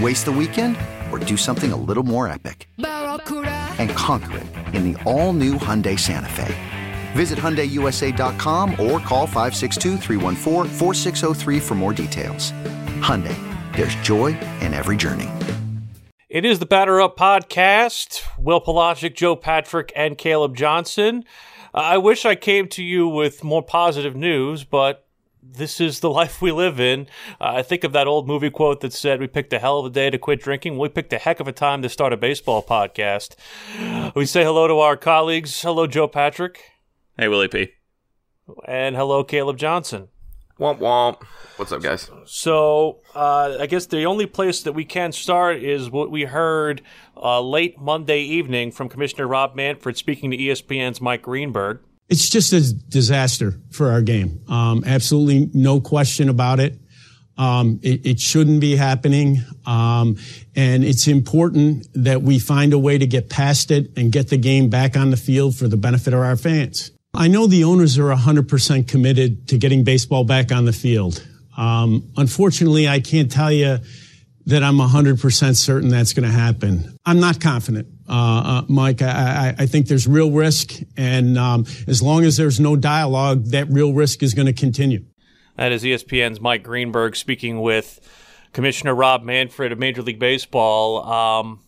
Waste the weekend or do something a little more epic? And conquer it in the all-new Hyundai Santa Fe. Visit HyundaiUSA.com or call 562 for more details. Hyundai, there's joy in every journey. It is the Batter Up Podcast. Will Pelagic, Joe Patrick, and Caleb Johnson. Uh, I wish I came to you with more positive news, but this is the life we live in. Uh, I think of that old movie quote that said, We picked a hell of a day to quit drinking. We picked a heck of a time to start a baseball podcast. We say hello to our colleagues. Hello, Joe Patrick. Hey, Willie P. And hello, Caleb Johnson. Womp womp. What's up, guys? So, uh, I guess the only place that we can start is what we heard uh, late Monday evening from Commissioner Rob Manfred speaking to ESPN's Mike Greenberg it's just a disaster for our game. Um, absolutely no question about it. Um, it, it, shouldn't be happening. Um, and it's important that we find a way to get past it and get the game back on the field for the benefit of our fans. I know the owners are 100% committed to getting baseball back on the field. Um, unfortunately, I can't tell you that I'm 100% certain that's going to happen. I'm not confident. Uh, uh, Mike, I, I, think there's real risk, and um, as long as there's no dialogue, that real risk is going to continue. That is ESPN's Mike Greenberg speaking with Commissioner Rob Manfred of Major League Baseball. Um,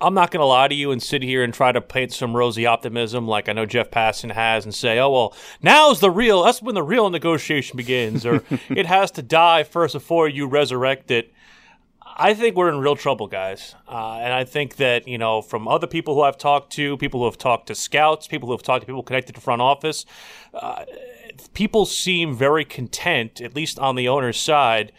I'm not going to lie to you and sit here and try to paint some rosy optimism like I know Jeff Passan has and say, oh, well, now's the real, that's when the real negotiation begins, or it has to die first before you resurrect it. I think we're in real trouble, guys. Uh, and I think that, you know, from other people who I've talked to, people who have talked to scouts, people who have talked to people connected to front office, uh, people seem very content, at least on the owner's side,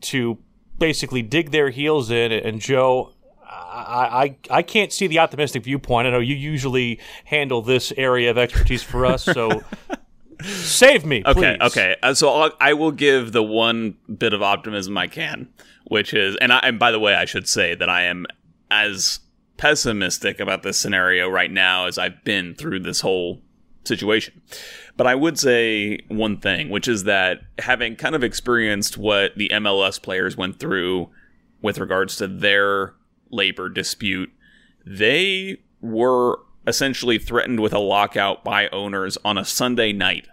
to basically dig their heels in. And Joe, I, I, I can't see the optimistic viewpoint. I know you usually handle this area of expertise for us, so save me. Please. Okay, okay. Uh, so I'll, I will give the one bit of optimism I can which is, and, I, and by the way, I should say that I am as pessimistic about this scenario right now as I've been through this whole situation. But I would say one thing, which is that having kind of experienced what the MLS players went through with regards to their labor dispute, they were essentially threatened with a lockout by owners on a Sunday night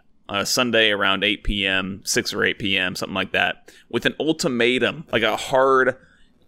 Sunday around 8 p.m., 6 or 8 p.m., something like that, with an ultimatum, like a hard,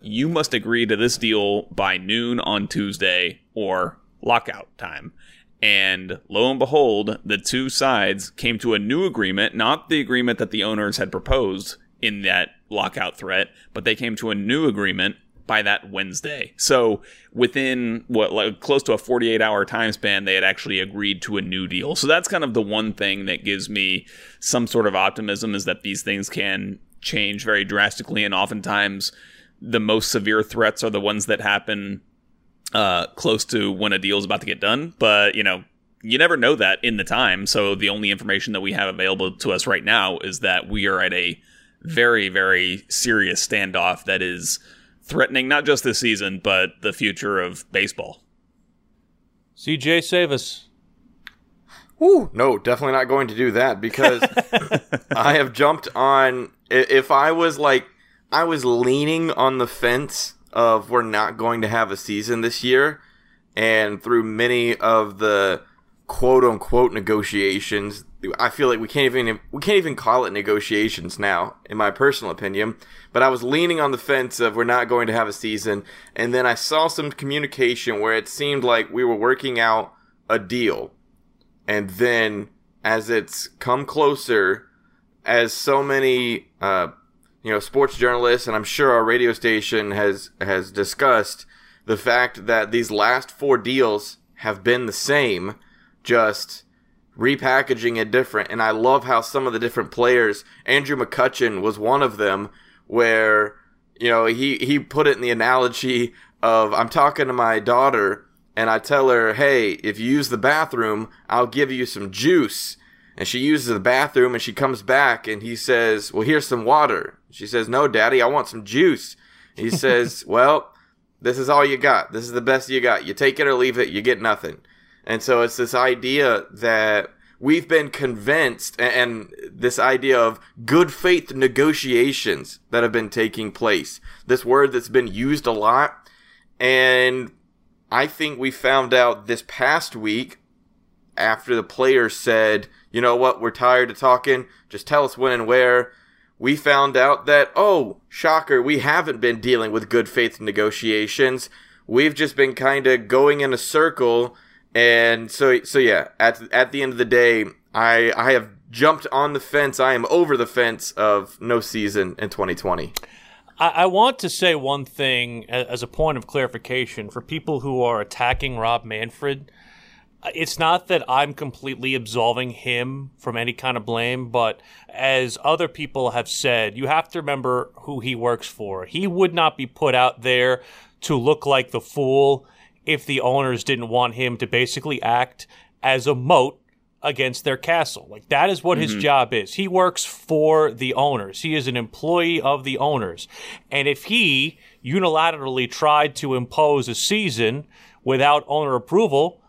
you must agree to this deal by noon on Tuesday or lockout time. And lo and behold, the two sides came to a new agreement, not the agreement that the owners had proposed in that lockout threat, but they came to a new agreement by that Wednesday. So within what like close to a 48 hour time span, they had actually agreed to a new deal. So that's kind of the one thing that gives me some sort of optimism is that these things can change very drastically, and oftentimes the most severe threats are the ones that happen uh, close to when a deal is about to get done. But you know. You never know that in the time. So, the only information that we have available to us right now is that we are at a very, very serious standoff that is threatening not just this season, but the future of baseball. CJ, save us. Woo, no, definitely not going to do that because I have jumped on. If I was like, I was leaning on the fence of we're not going to have a season this year, and through many of the quote unquote negotiations, I feel like we can't even we can't even call it negotiations now, in my personal opinion. But I was leaning on the fence of we're not going to have a season, and then I saw some communication where it seemed like we were working out a deal. And then as it's come closer, as so many uh, you know sports journalists and I'm sure our radio station has has discussed the fact that these last four deals have been the same, just repackaging it different. And I love how some of the different players, Andrew McCutchen was one of them, where you know he he put it in the analogy of I'm talking to my daughter and I tell her, hey, if you use the bathroom, I'll give you some juice. And she uses the bathroom and she comes back and he says, well, here's some water. She says, no, daddy, I want some juice. He says, well, this is all you got. This is the best you got. You take it or leave it. You get nothing. And so it's this idea that we've been convinced and this idea of good faith negotiations that have been taking place. This word that's been used a lot. And I think we found out this past week after the players said, you know what, we're tired of talking, just tell us when and where. We found out that, oh, shocker, we haven't been dealing with good faith negotiations. We've just been kind of going in a circle. And so, so yeah, at, at the end of the day, I, I have jumped on the fence. I am over the fence of no season in 2020. I, I want to say one thing as a point of clarification for people who are attacking Rob Manfred. It's not that I'm completely absolving him from any kind of blame, but as other people have said, you have to remember who he works for. He would not be put out there to look like the fool if the owners didn't want him to basically act as a moat against their castle. Like that is what mm-hmm. his job is. He works for the owners. He is an employee of the owners. And if he unilaterally tried to impose a season without owner approval,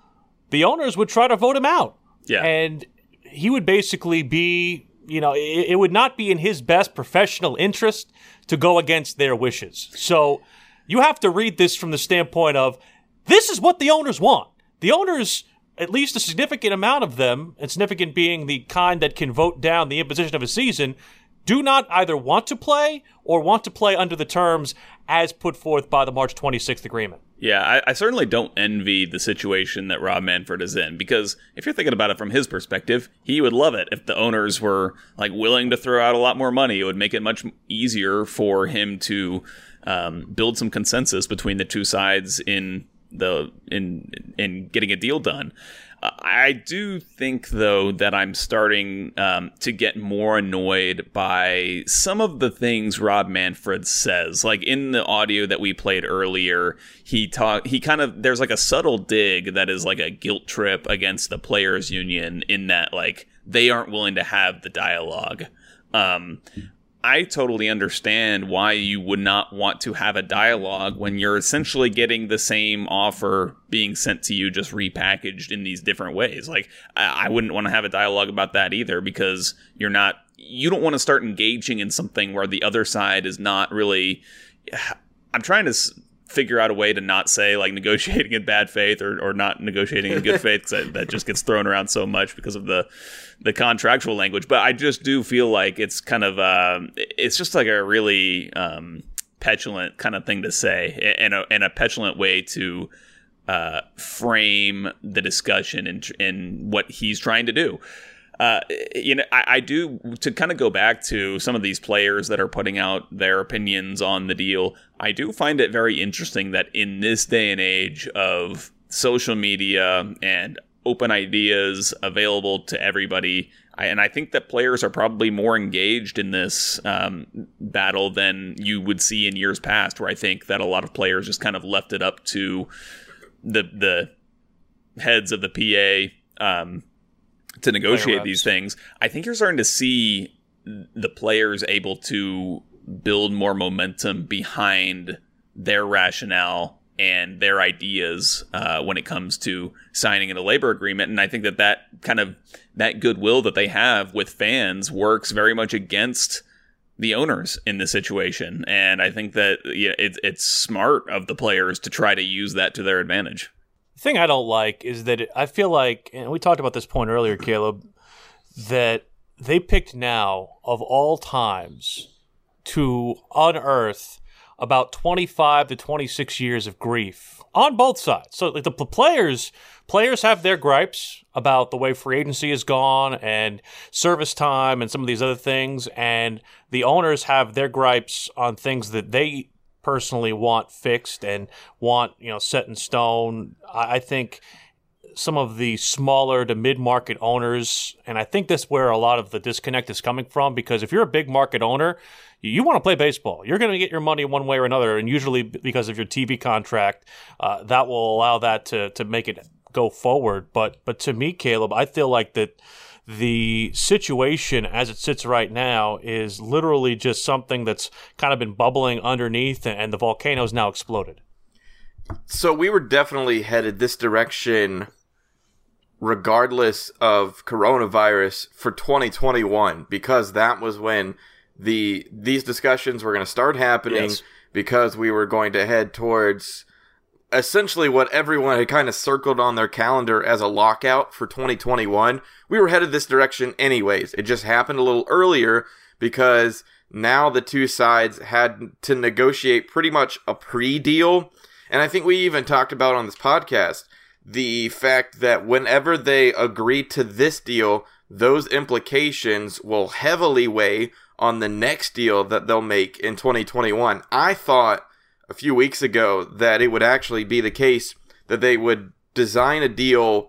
the owners would try to vote him out. Yeah. And he would basically be, you know, it, it would not be in his best professional interest to go against their wishes. So you have to read this from the standpoint of this is what the owners want. The owners at least a significant amount of them, and significant being the kind that can vote down the imposition of a season, do not either want to play or want to play under the terms as put forth by the March 26th agreement. Yeah, I, I, certainly don't envy the situation that Rob Manfred is in because if you're thinking about it from his perspective, he would love it if the owners were like willing to throw out a lot more money. It would make it much easier for him to um, build some consensus between the two sides in the in in getting a deal done. I do think, though, that I'm starting um, to get more annoyed by some of the things Rob Manfred says. Like in the audio that we played earlier, he talk he kind of there's like a subtle dig that is like a guilt trip against the players' union in that like they aren't willing to have the dialogue. Um, I totally understand why you would not want to have a dialogue when you're essentially getting the same offer being sent to you, just repackaged in these different ways. Like, I, wouldn't want to have a dialogue about that either because you're not, you don't want to start engaging in something where the other side is not really. I'm trying to figure out a way to not say like negotiating in bad faith or, or not negotiating in good faith because that, just gets thrown around so much because of the the contractual language. But i just do feel like it's kind of uh, it's just like a really um, petulant kind of thing to say and a, and a petulant way to uh, frame the discussion and, in what he's trying to do uh, you know, I, I do to kind of go back to some of these players that are putting out their opinions on the deal. I do find it very interesting that in this day and age of social media and open ideas available to everybody, I, and I think that players are probably more engaged in this um, battle than you would see in years past, where I think that a lot of players just kind of left it up to the the heads of the PA um, to negotiate these things. I think you're starting to see the players able to build more momentum behind their rationale and their ideas uh, when it comes to signing in a labor agreement. And I think that that kind of that goodwill that they have with fans works very much against the owners in this situation. And I think that yeah, it, it's smart of the players to try to use that to their advantage. The thing I don't like is that it, I feel like, and we talked about this point earlier, Caleb, that they picked now of all times to unearth about 25 to 26 years of grief on both sides. So like the players players have their gripes about the way free agency has gone and service time and some of these other things and the owners have their gripes on things that they personally want fixed and want, you know, set in stone. I, I think some of the smaller to mid market owners, and I think that's where a lot of the disconnect is coming from. Because if you're a big market owner, you want to play baseball. You're going to get your money one way or another, and usually because of your TV contract, uh, that will allow that to to make it go forward. But but to me, Caleb, I feel like that the situation as it sits right now is literally just something that's kind of been bubbling underneath, and the volcano's now exploded. So we were definitely headed this direction regardless of coronavirus for 2021 because that was when the these discussions were going to start happening yes. because we were going to head towards essentially what everyone had kind of circled on their calendar as a lockout for 2021. We were headed this direction anyways. It just happened a little earlier because now the two sides had to negotiate pretty much a pre-deal. And I think we even talked about on this podcast the fact that whenever they agree to this deal, those implications will heavily weigh on the next deal that they'll make in 2021. I thought a few weeks ago that it would actually be the case that they would design a deal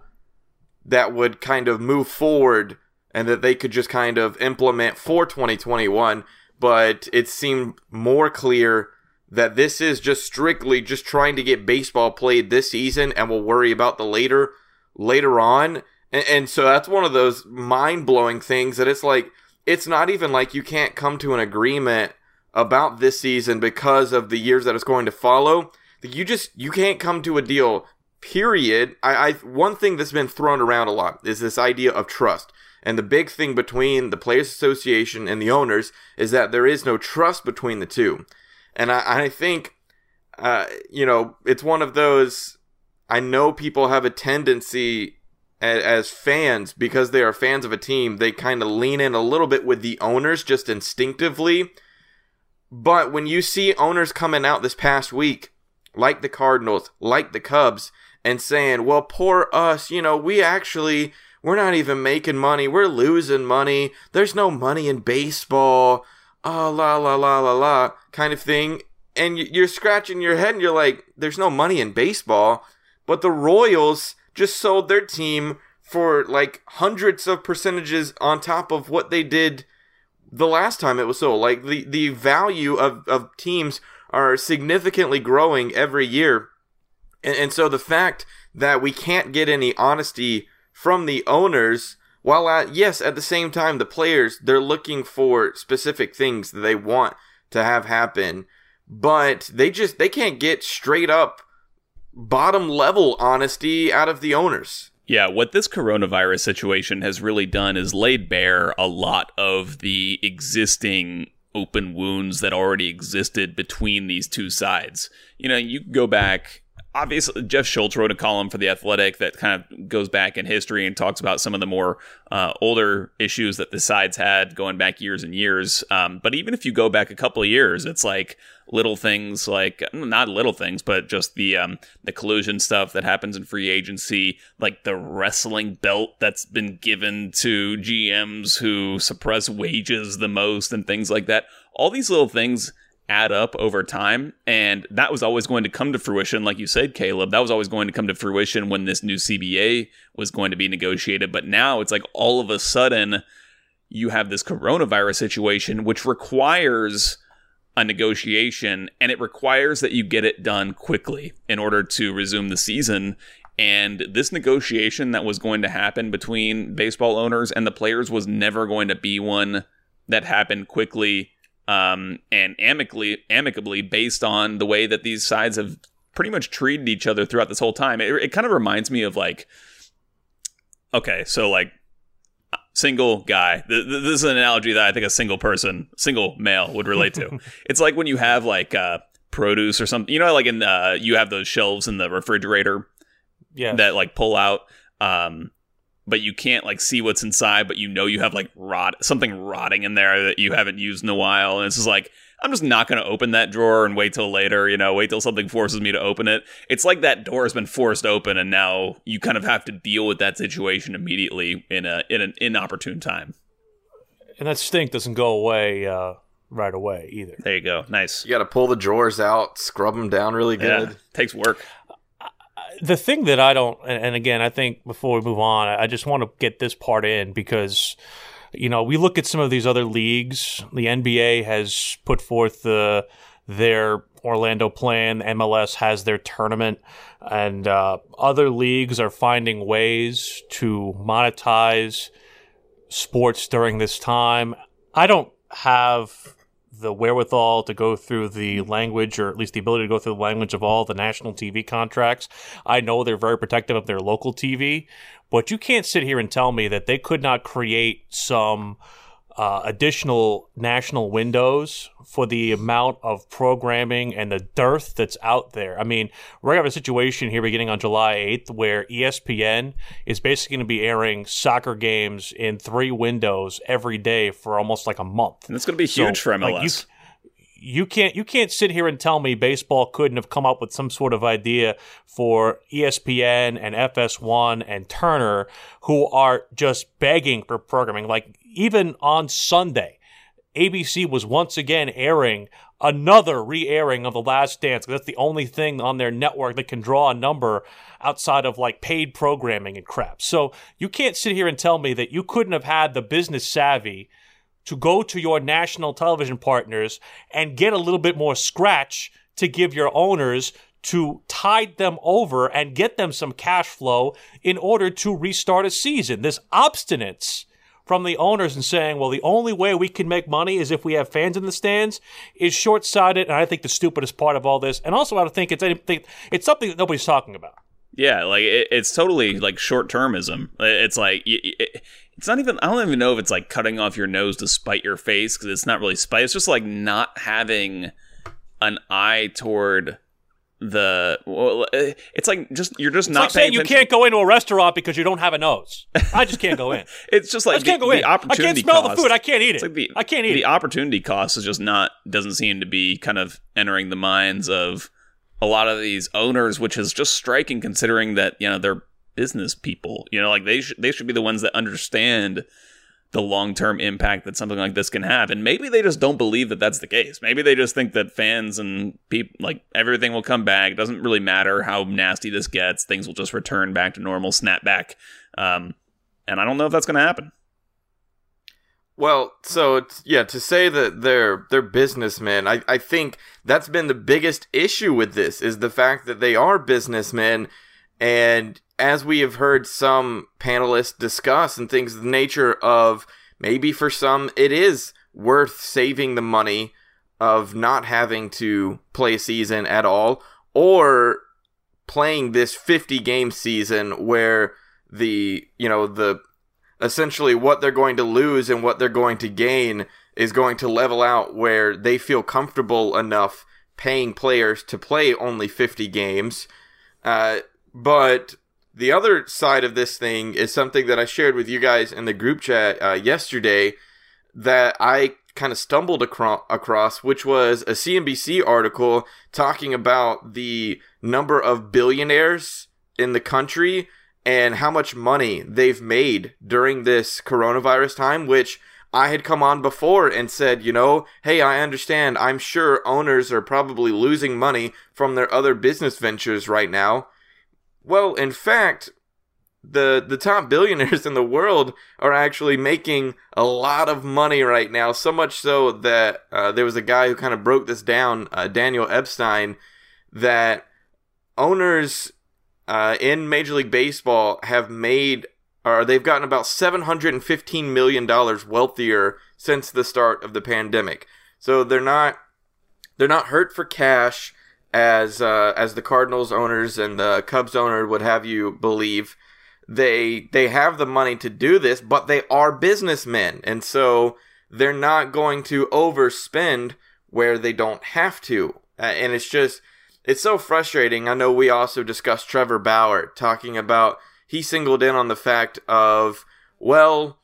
that would kind of move forward and that they could just kind of implement for 2021. But it seemed more clear that this is just strictly just trying to get baseball played this season and we'll worry about the later later on and, and so that's one of those mind-blowing things that it's like it's not even like you can't come to an agreement about this season because of the years that it's going to follow you just you can't come to a deal period I, I one thing that's been thrown around a lot is this idea of trust and the big thing between the players association and the owners is that there is no trust between the two and I, I think, uh, you know, it's one of those. I know people have a tendency as, as fans because they are fans of a team. They kind of lean in a little bit with the owners just instinctively. But when you see owners coming out this past week, like the Cardinals, like the Cubs, and saying, well, poor us, you know, we actually, we're not even making money. We're losing money. There's no money in baseball oh la la la la la kind of thing and you're scratching your head and you're like there's no money in baseball but the royals just sold their team for like hundreds of percentages on top of what they did the last time it was so. like the the value of of teams are significantly growing every year and, and so the fact that we can't get any honesty from the owners while at yes, at the same time, the players they're looking for specific things that they want to have happen, but they just they can't get straight up bottom level honesty out of the owners. Yeah, what this coronavirus situation has really done is laid bare a lot of the existing open wounds that already existed between these two sides. You know, you go back obviously Jeff Schultz wrote a column for the Athletic that kind of goes back in history and talks about some of the more uh, older issues that the sides had going back years and years. Um, but even if you go back a couple of years, it's like little things like not little things, but just the um, the collusion stuff that happens in free agency, like the wrestling belt that's been given to GMs who suppress wages the most and things like that. All these little things add up over time. And that was always going to come to fruition, like you said, Caleb. That was always going to come to fruition when this new CBA was going to be negotiated. But now it's like all of a sudden you have this coronavirus situation, which requires a negotiation and it requires that you get it done quickly in order to resume the season. And this negotiation that was going to happen between baseball owners and the players was never going to be one that happened quickly um, and amicably, amicably based on the way that these sides have pretty much treated each other throughout this whole time. It, it kind of reminds me of like, okay, so like single guy. This is an analogy that I think a single person, single male would relate to. it's like when you have like uh, produce or something, you know, like in uh, you have those shelves in the refrigerator, yeah, that like pull out. Um, but you can't like see what's inside, but you know you have like rot something rotting in there that you haven't used in a while. And it's just like I'm just not going to open that drawer and wait till later, you know, wait till something forces me to open it. It's like that door has been forced open and now you kind of have to deal with that situation immediately in a in an inopportune time. And that stink doesn't go away uh, right away either. There you go. Nice. You got to pull the drawers out, scrub them down really good. Yeah, takes work. The thing that I don't, and again, I think before we move on, I just want to get this part in because, you know, we look at some of these other leagues. The NBA has put forth the their Orlando plan. MLS has their tournament, and uh, other leagues are finding ways to monetize sports during this time. I don't have the wherewithal to go through the language, or at least the ability to go through the language of all the national TV contracts. I know they're very protective of their local TV, but you can't sit here and tell me that they could not create some uh, additional national windows for the amount of programming and the dearth that's out there. I mean, we're going to have a situation here beginning on July 8th where ESPN is basically going to be airing soccer games in three windows every day for almost like a month. And it's going to be huge So, for MLS. like, you, you can't you can't sit here and tell me baseball couldn't have come up with some sort of idea for ESPN and FS1 and Turner who are just begging for programming like even on Sunday ABC was once again airing another re-airing of The Last Dance. that's the only thing on their network that can draw a number outside of like paid programming and crap. So you can't sit here and tell me that you couldn't have had the business savvy to go to your national television partners and get a little bit more scratch to give your owners to tide them over and get them some cash flow in order to restart a season. This obstinance from the owners and saying, well, the only way we can make money is if we have fans in the stands is short sighted. And I think the stupidest part of all this, and also I don't think it's it's something that nobody's talking about. Yeah, like it, it's totally like short termism. It's like y- it, it's not even. I don't even know if it's like cutting off your nose to spite your face because it's not really spite. It's just like not having an eye toward the. Well, eh, it's like just you're just It's not like saying you can't go into a restaurant because you don't have a nose. I just can't go in. It's just I like just can't go the in. I can't smell cost. the food. I can't eat it. like the, I can't eat the it. opportunity cost is just not doesn't seem to be kind of entering the minds of a lot of these owners, which is just striking considering that you know they're business people. You know, like they should they should be the ones that understand the long term impact that something like this can have, and maybe they just don't believe that that's the case. Maybe they just think that fans and people like everything will come back. It doesn't really matter how nasty this gets; things will just return back to normal, snap back. Um, and I don't know if that's going to happen. Well, so yeah, to say that they're they're businessmen, I, I think that's been the biggest issue with this is the fact that they are businessmen, and as we have heard some panelists discuss and things the nature of maybe for some it is worth saving the money of not having to play a season at all, or playing this 50 game season where the you know the essentially what they're going to lose and what they're going to gain is going to level out where they feel comfortable enough paying players to play only 50 games. Uh, but the other side of this thing is something that I shared with you guys in the group chat uh, yesterday that I kind of stumbled acro- across, which was a CNBC article talking about the number of billionaires in the country and how much money they've made during this coronavirus time, which I had come on before and said, you know, hey, I understand. I'm sure owners are probably losing money from their other business ventures right now. Well, in fact, the the top billionaires in the world are actually making a lot of money right now. So much so that uh, there was a guy who kind of broke this down, uh, Daniel Epstein, that owners uh, in Major League Baseball have made or they've gotten about seven hundred and fifteen million dollars wealthier since the start of the pandemic. So they're not they're not hurt for cash as uh, as the Cardinals owners and the Cubs owner would have you believe. They they have the money to do this, but they are businessmen, and so they're not going to overspend where they don't have to. Uh, and it's just it's so frustrating. I know we also discussed Trevor Bauer talking about he singled in on the fact of well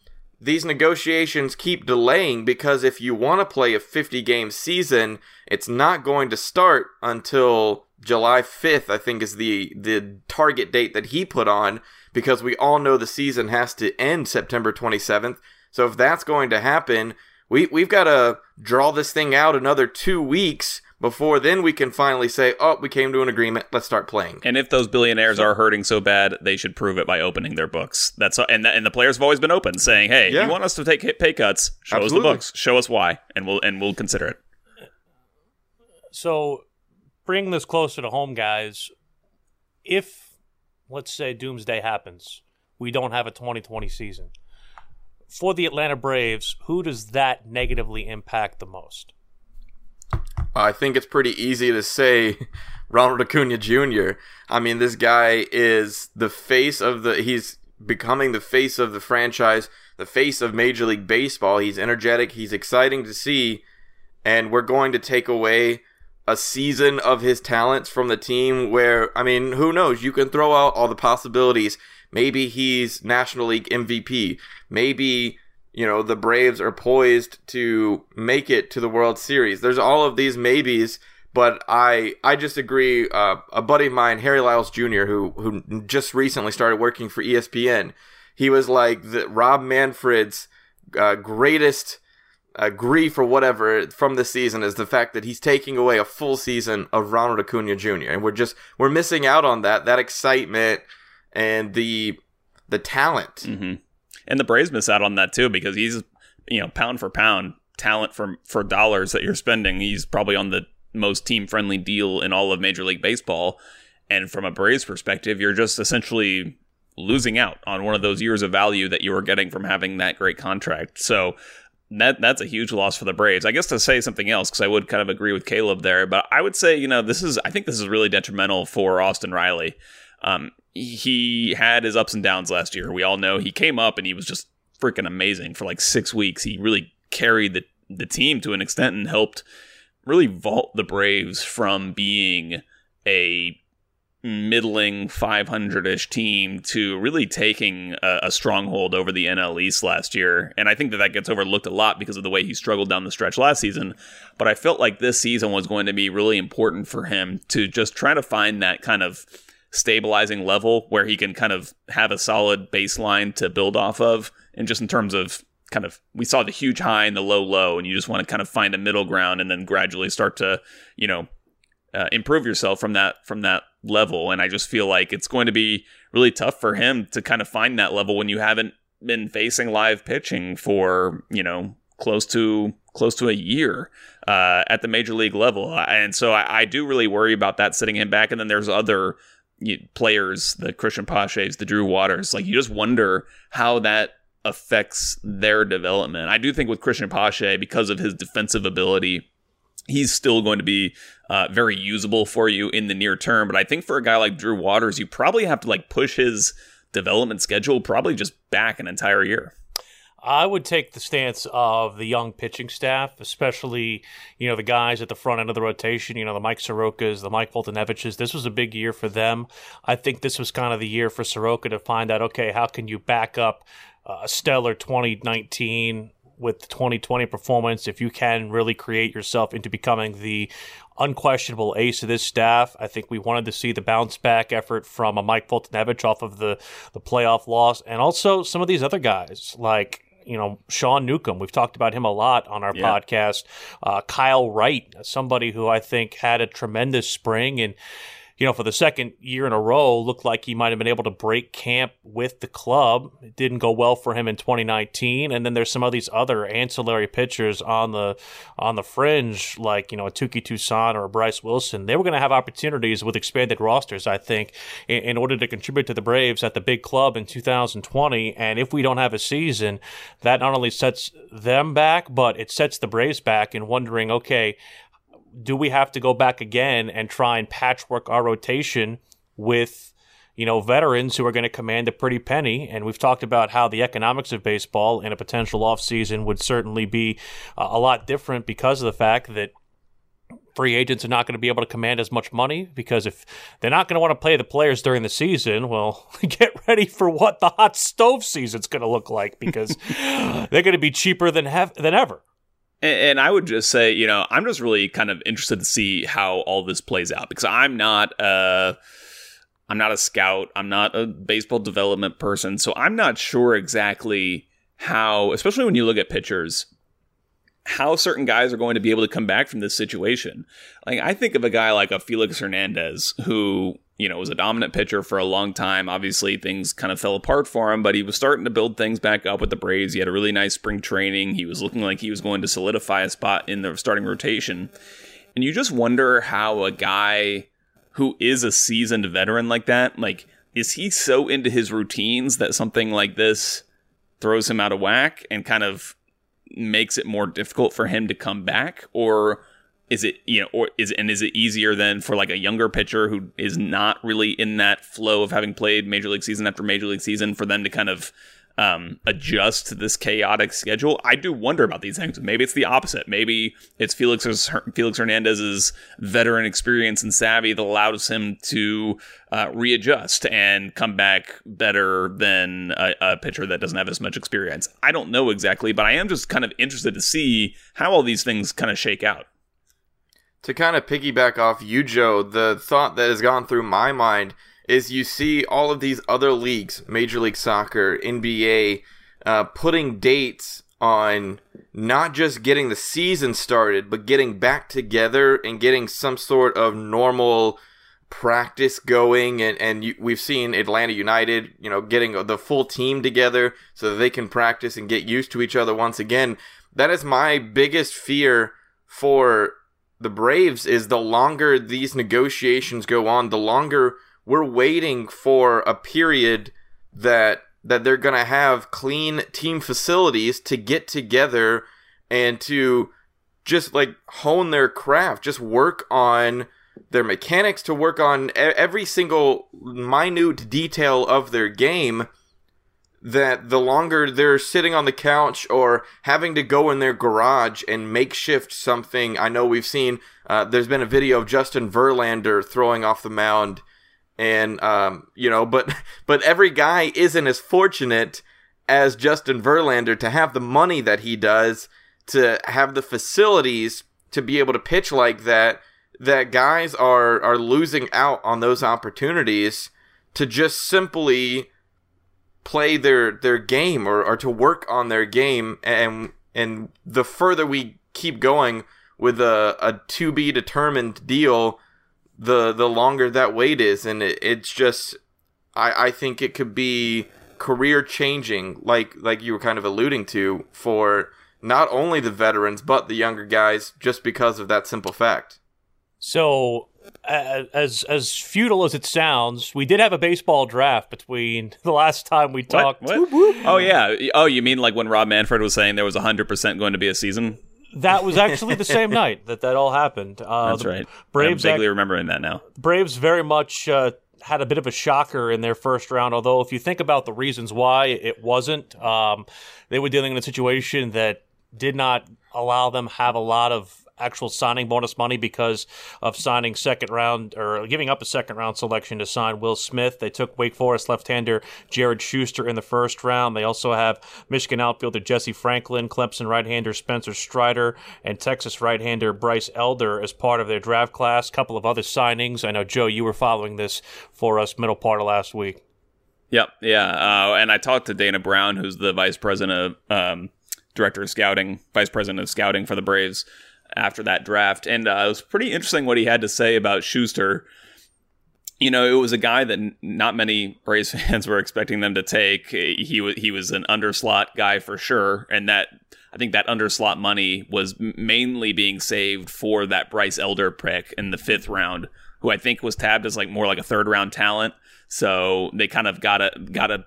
these negotiations keep delaying because if you want to play a 50 game season, it's not going to start until July 5th, I think is the the target date that he put on because we all know the season has to end September 27th. So if that's going to happen, we we've got to draw this thing out another 2 weeks before then we can finally say, "Oh, we came to an agreement. Let's start playing." And if those billionaires are hurting so bad, they should prove it by opening their books. That's and the, and the players have always been open, saying, "Hey, Yeah. you want us to take pay cuts? Show us the books. Show us why, and we'll and we'll consider it." So, bring this closer to home, guys. If, let's say, doomsday happens, we don't have a 2020 season. For the Atlanta Braves, who does that negatively impact the most? I think it's pretty easy to say Ronald Acuna Jr. I mean, this guy is the face of the. He's becoming the face of the franchise, the face of Major League Baseball. He's energetic. He's exciting to see, and we're going to take away a season of his talents from the team. Where I mean, who knows? You can throw out all the possibilities. Maybe he's National League MVP. Maybe you know the Braves are poised to make it to the World Series. There's all of these maybes, but I I just agree. Uh, a buddy of mine, Harry Lyles Jr., who who just recently started working for ESPN, he was like the Rob Manfred's uh, greatest uh, grief or whatever from the season is the fact that he's taking away a full season of Ronald Acuna Jr. and we're just we're missing out on that that excitement and the the talent. hmm And the Braves miss out on that too because he's, you know, pound for pound talent for for dollars that you're spending. He's probably on the most team friendly deal in all of Major League Baseball. And from a Braves perspective, you're just essentially losing out on one of those years of value that you were getting from having that great contract. So that that's a huge loss for the Braves. I guess to say something else, because I would kind of agree with Caleb there, but I would say, you know, this is I think this is really detrimental for Austin Riley. Um, he had his ups and downs last year. We all know he came up and he was just freaking amazing for like six weeks. He really carried the the team to an extent and helped really vault the Braves from being a middling 500-ish team to really taking a, a stronghold over the NL East last year. And I think that that gets overlooked a lot because of the way he struggled down the stretch last season. But I felt like this season was going to be really important for him to just try to find that kind of stabilizing level where he can kind of have a solid baseline to build off of. And just in terms of kind of, we saw the huge high and the low low, and you just want to kind of find a middle ground and then gradually start to, you know, uh, improve yourself from that from that level. And I just feel like it's going to be really tough for him to kind of find that level when you haven't been facing live pitching for you know close to close to a year uh, at the major league level. And so I, I do really worry about that sitting him back. And then there's other you, players, the Christian Paches, the Drew Waters. Like you just wonder how that affects their development. I do think with Christian Pache, because of his defensive ability, he's still going to be uh, very usable for you in the near term. But I think for a guy like Drew Waters, you probably have to like push his development schedule probably just back an entire year. I would take the stance of the young pitching staff, especially you know the guys at the front end of the rotation. You know the Mike Sorokas, the Mike Foltynewiczes. This was a big year for them. I think this was kind of the year for Soroka to find out, okay, how can you back up a stellar 2019 with the 2020 performance? If you can really create yourself into becoming the unquestionable ace of this staff. I think we wanted to see the bounce back effort from a Mike Foltynewicz off of the, the playoff loss, and also some of these other guys like you know Sean Newcomb. We've talked about him a lot on our Yeah. podcast. Uh, Kyle Wright, somebody who I think had a tremendous spring and. You know, for the second year in a row, looked like he might have been able to break camp with the club. It didn't go well for him in 2019, and then there's some of these other ancillary pitchers on the on the fringe, like you know a Touki Toussaint or Bryce Wilson. They were going to have opportunities with expanded rosters, I think, in, in order to contribute to the Braves at the big club in 2020. And if we don't have a season, that not only sets them back, but it sets the Braves back in wondering, okay, do we have to go back again and try and patchwork our rotation with you know veterans who are going to command a pretty penny and we've talked about how the economics of baseball in a potential offseason would certainly be uh, a lot different because of the fact that free agents are not going to be able to command as much money because if they're not going to want to play the players during the season, well, get ready for what the hot stove season's going to look like because they're going to be cheaper than hef- than ever. And, I would just say, you know, I'm just really kind of interested to see how all this plays out because I'm not uh I'm not a scout, I'm not a baseball development person, so I'm not sure exactly how, especially when you look at pitchers, how certain guys are going to be able to come back from this situation. Like I think of a guy like a Felix Hernandez who, you know, was a dominant pitcher for a long time. Obviously things kind of fell apart for him, but he was starting to build things back up with the Braves. He had a really nice spring training. He was looking like he was going to solidify a spot in the starting rotation. And you just wonder how a guy who is a seasoned veteran like that, like is he so into his routines that something like this throws him out of whack and kind of makes it more difficult for him to come back or is it you know or is and is it easier than for like a younger pitcher who is not really in that flow of having played major league season after major league season for them to kind of um, adjust to this chaotic schedule. I do wonder about these things. Maybe it's the opposite. Maybe it's Felix's Felix Hernandez's veteran experience and savvy that allows him to uh, readjust and come back better than a, a, pitcher that doesn't have as much experience. I don't know exactly, but I am just kind of interested to see how all these things kind of shake out. To kind of piggyback off you, Joe, the thought that has gone through my mind is you see all of these other leagues, Major League Soccer, NBA, uh, putting dates on not just getting the season started, but getting back together and getting some sort of normal practice going. And, and you, we've seen Atlanta United, you know, getting the full team together so that they can practice and get used to each other once again. That is my biggest fear for the Braves is the longer these negotiations go on, the longer we're waiting for a period that that they're going to have clean team facilities to get together and to just like hone their craft, just work on their mechanics, to work on every single minute detail of their game. That the longer they're sitting on the couch or having to go in their garage and makeshift something, I know we've seen. Uh, there's been a video of Justin Verlander throwing off the mound and um, you know, but but every guy isn't as fortunate as Justin Verlander to have the money that he does, to have the facilities to be able to pitch like that. That guys are are losing out on those opportunities to just simply play their their game or, or to work on their game and and the further we keep going with a, a to be determined deal the the longer that wait is, and it, it's just I I think it could be career changing, like like you were kind of alluding to for not only the veterans but the younger guys, just because of that simple fact. So as as futile as it sounds, we did have a baseball draft between the last time we talked. What? What? Oh yeah. Oh, you mean like when Rob Manfred was saying there was hundred percent going to be a season? That was actually the same night that that all happened. Uh, That's right. Braves I'm vaguely ac- remembering that now. Braves very much uh, had a bit of a shocker in their first round. Although, if you think about the reasons why it wasn't, um, they were dealing in a situation that did not allow them have a lot of actual signing bonus money because of signing second round or giving up a second round selection to sign Will Smith. They took Wake Forest left-hander Jared Schuster in the first round. They also have Michigan outfielder Jesse Franklin, Clemson right-hander Spencer Strider, and Texas right-hander Bryce Elder as part of their draft class. A couple of other signings. I know Joe, you were following this for us middle part of last week. Yep, yeah, uh, and I talked to Dana Brown, who's the vice president of um, director of scouting, vice president of scouting for the Braves after that draft, and uh, it was pretty interesting what he had to say about Schuster. You know, it was a guy that not many Braves fans were expecting them to take. He was he was an underslot guy for sure, and that I think that underslot money was mainly being saved for that Bryce Elder pick in the fifth round, who I think was tabbed as like more like a third round talent. So they kind of got a got a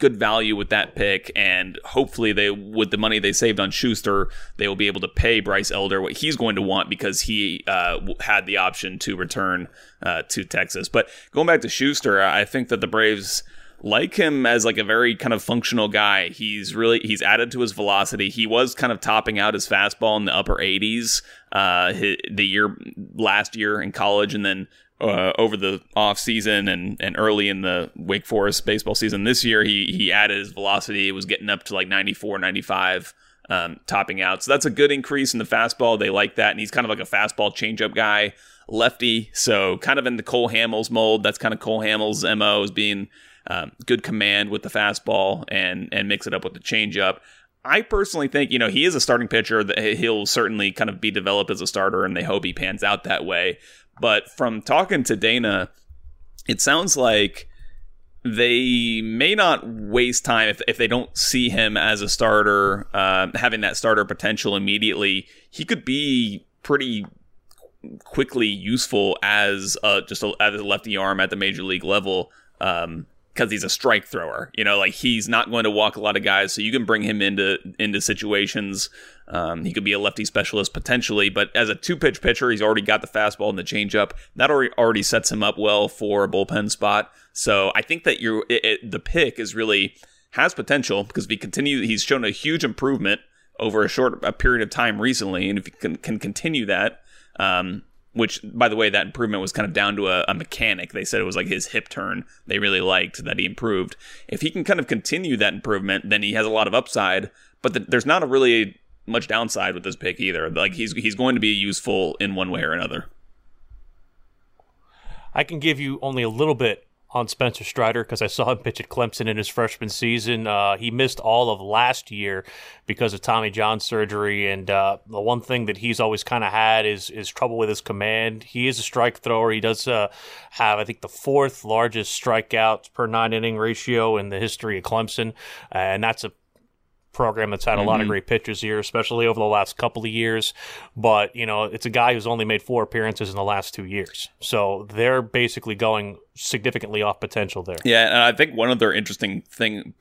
good value with that pick, and hopefully they, with the money they saved on Schuster, they will be able to pay Bryce Elder what he's going to want because he uh, had the option to return uh, to Texas. But going back to Schuster, I think that the Braves like him as like a very kind of functional guy. He's really he's added to his velocity. He was kind of topping out his fastball in the upper 80s uh, the year last year in college, and then uh, over the off season and, and early in the Wake Forest baseball season this year, he he added his velocity. It was getting up to like 94, 95, um, topping out. So that's a good increase in the fastball. They like that, and he's kind of like a fastball changeup guy, lefty. So kind of in the Cole Hamels mold. That's kind of Cole Hamels' mo is being um, good command with the fastball and and mix it up with the changeup. I personally think, you know, he is a starting pitcher that he'll certainly kind of be developed as a starter and they hope he pans out that way. But from talking to Dana, it sounds like they may not waste time if, if they don't see him as a starter, uh, having that starter potential immediately. He could be pretty quickly useful as just a, as a lefty arm at the major league level. Um, because he's a strike thrower. You know, like he's not going to walk a lot of guys, so you can bring him into into situations. Um, he could be a lefty specialist potentially, but as a two pitch pitcher, he's already got the fastball and the changeup. That already already sets him up well for a bullpen spot. So I think that you the pick is really has potential because if he continue, he's shown a huge improvement over a short a period of time recently, and if he can, can continue that. Um, which by the way that improvement was kind of down to a, a, mechanic. They said it was like his hip turn. They really liked that he improved. If he can kind of continue that improvement then he has a lot of upside but the, there's not a really much downside with this pick either. Like he's he's going to be useful in one way or another. I can give you only a little bit on Spencer Strider because I saw him pitch at Clemson in his freshman season. Uh, he missed all of last year because of Tommy John surgery, and uh, the one thing that he's always kind of had is is trouble with his command. He is a strike thrower. He does uh, have, I think, the fourth largest strikeouts per nine inning ratio in the history of Clemson, and that's a program that's had a mm-hmm. lot of mm-hmm. great pitchers here, especially over the last couple of years. But, you know, it's a guy who's only made four appearances in the last two years. So they're basically going significantly off potential there. Yeah. And I think one other interesting thing,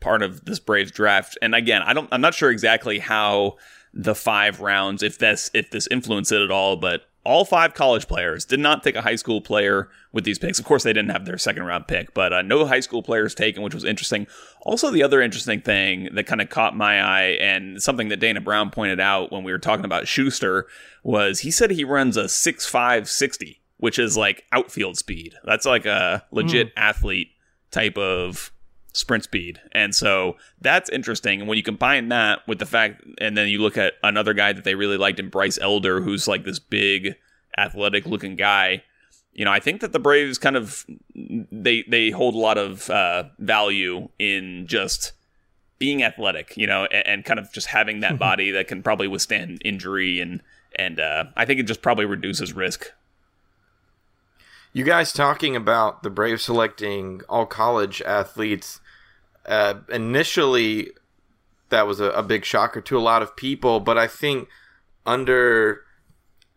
part of this Braves draft, and again, I don't, I'm not sure exactly how the five rounds, if this, if this influenced it at all, but all five college players did not take a high school player with these picks. Of course, they didn't have their second round pick, but uh, no high school players taken, which was interesting. Also, the other interesting thing that kind of caught my eye and something that Dana Brown pointed out when we were talking about Shuster was he said he runs a 6'5, 60, which is like outfield speed. That's like a legit mm. athlete type of sprint speed. And so that's interesting. And when you combine that with the fact, and then you look at another guy that they really liked in Bryce Elder, who's like this big athletic looking guy. You know, I think that the Braves kind of they they hold a lot of uh, value in just being athletic, you know, and, and kind of just having that body that can probably withstand injury and and uh, I think it just probably reduces risk you guys talking about the Braves selecting all college athletes uh, initially, that was a, a, big shocker to a lot of people, but I think under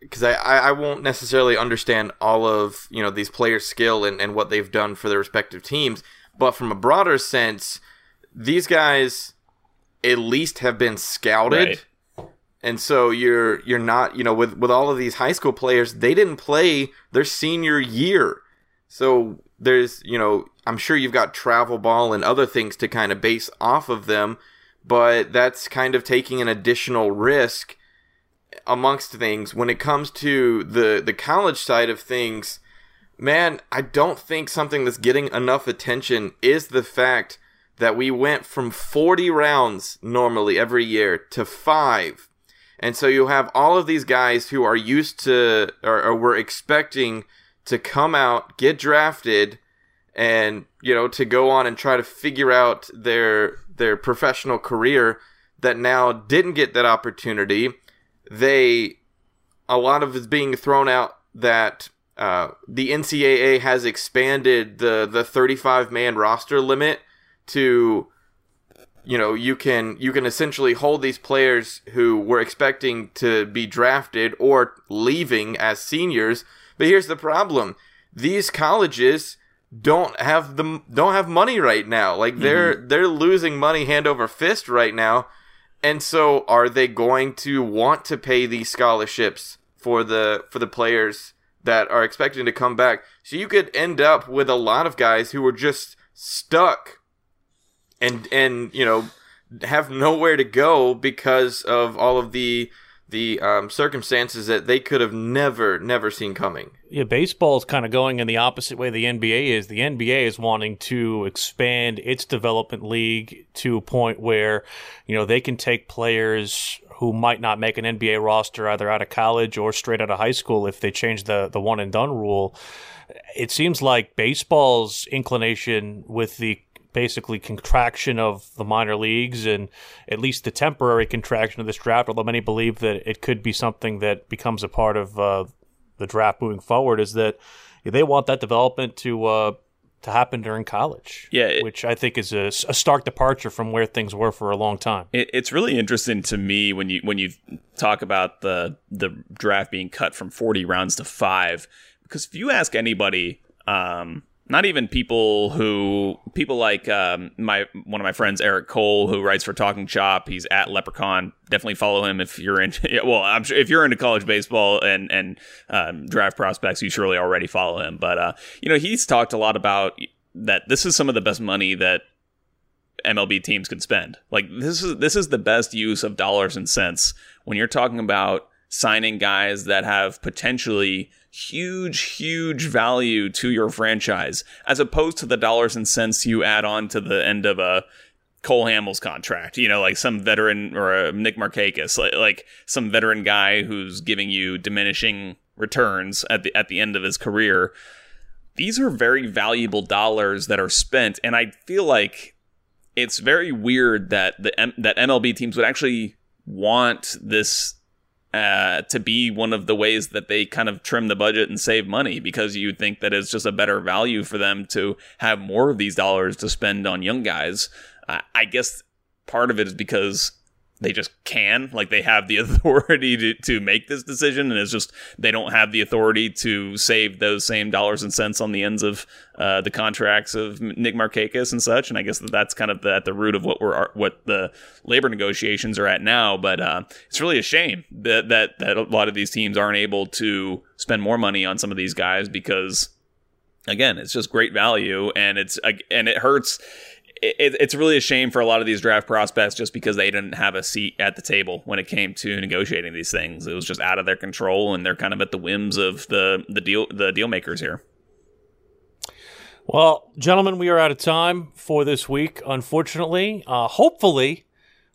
because I, I won't necessarily understand all of you know these players' skill and, and what they've done for their respective teams, but from a broader sense, these guys at least have been scouted. Right. And so you're you're not you know with with all of these high school players they didn't play their senior year, so there's you know I'm sure you've got travel ball and other things to kind of base off of them, but that's kind of taking an additional risk amongst things when it comes to the the college side of things. Man, I don't think something that's getting enough attention is the fact that we went from 40 rounds normally every year to 5. And so you have all of these guys who are used to or, or were expecting to come out, get drafted, and you know to go on and try to figure out their their professional career that now didn't get that opportunity. They a lot of is being thrown out that uh, the NCAA has expanded the the 35 man roster limit to you know you can you can essentially hold these players who were expecting to be drafted or leaving as seniors but here's the problem these colleges don't have the don't have money right now. Like they're mm-hmm. they're losing money hand over fist right now. And so are they going to want to pay these scholarships for the for the players that are expecting to come back? So you could end up with a lot of guys who are just stuck and and you know have nowhere to go because of all of the the um, circumstances that they could have never never seen coming. Yeah, baseball is kind of going in the opposite way the NBA is. The NBA is wanting to expand its development league to a point where, you know, they can take players who might not make an NBA roster either out of college or straight out of high school if they change the the one and done rule. It seems like baseball's inclination with the basically contraction of the minor leagues and at least the temporary contraction of this draft, although many believe that it could be something that becomes a part of uh, the draft moving forward, is that they want that development to uh, to happen during college. Yeah, it, which I think is a, a, stark departure from where things were for a long time. It, it's really interesting to me when you when you talk about the the draft being cut from forty rounds to five, because if you ask anybody. Um, not even people who people like um, my one of my friends Eric Cole who writes for Talking Chop. He's at Leprechaun. Definitely follow him if you're in. Well, I'm sure if you're into college baseball and and um, draft prospects, you surely already follow him. But uh, you know, he's talked a lot about that. This is some of the best money that MLB teams can spend. Like this is this is the best use of dollars and cents when you're talking about signing guys that have potentially huge, huge value to your franchise, as opposed to the dollars and cents you add on to the end of a Cole Hamels contract, you know, like some veteran or a Nick Markakis, like, like some veteran guy who's giving you diminishing returns at the at the end of his career. These are very valuable dollars that are spent, and I feel like it's very weird that the that MLB teams would actually want this uh, to be one of the ways that they kind of trim the budget and save money because you think that it's just a better value for them to have more of these dollars to spend on young guys. Uh, I guess part of it is because they just can like they have the authority to, to make this decision and it's just they don't have the authority to save those same dollars and cents on the ends of uh, the contracts of Nick Markakis and such and I guess that that's kind of the, at the root of what we're what the labor negotiations are at now but uh, it's really a shame that, that that a lot of these teams aren't able to spend more money on some of these guys because again it's just great value and it's and it hurts it, it's really a shame for a lot of these draft prospects just because they didn't have a seat at the table when it came to negotiating these things. It was just out of their control, and they're kind of at the whims of the the deal the deal makers here. Well, gentlemen, we are out of time for this week. Unfortunately, uh, hopefully,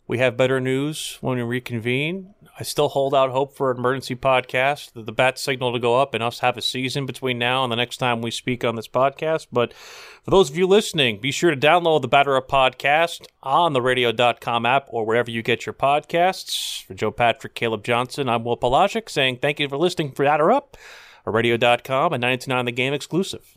we have better news when we reconvene. I still hold out hope for an emergency podcast, the bat signal to go up, and us have a season between now and the next time we speak on this podcast. But for those of you listening, be sure to download the Batter Up podcast on the radio.com app or wherever you get your podcasts. For Joe Patrick, Caleb Johnson, I'm Will Pelagic saying thank you for listening for Batter Up, a radio.com and 99 The Game exclusive.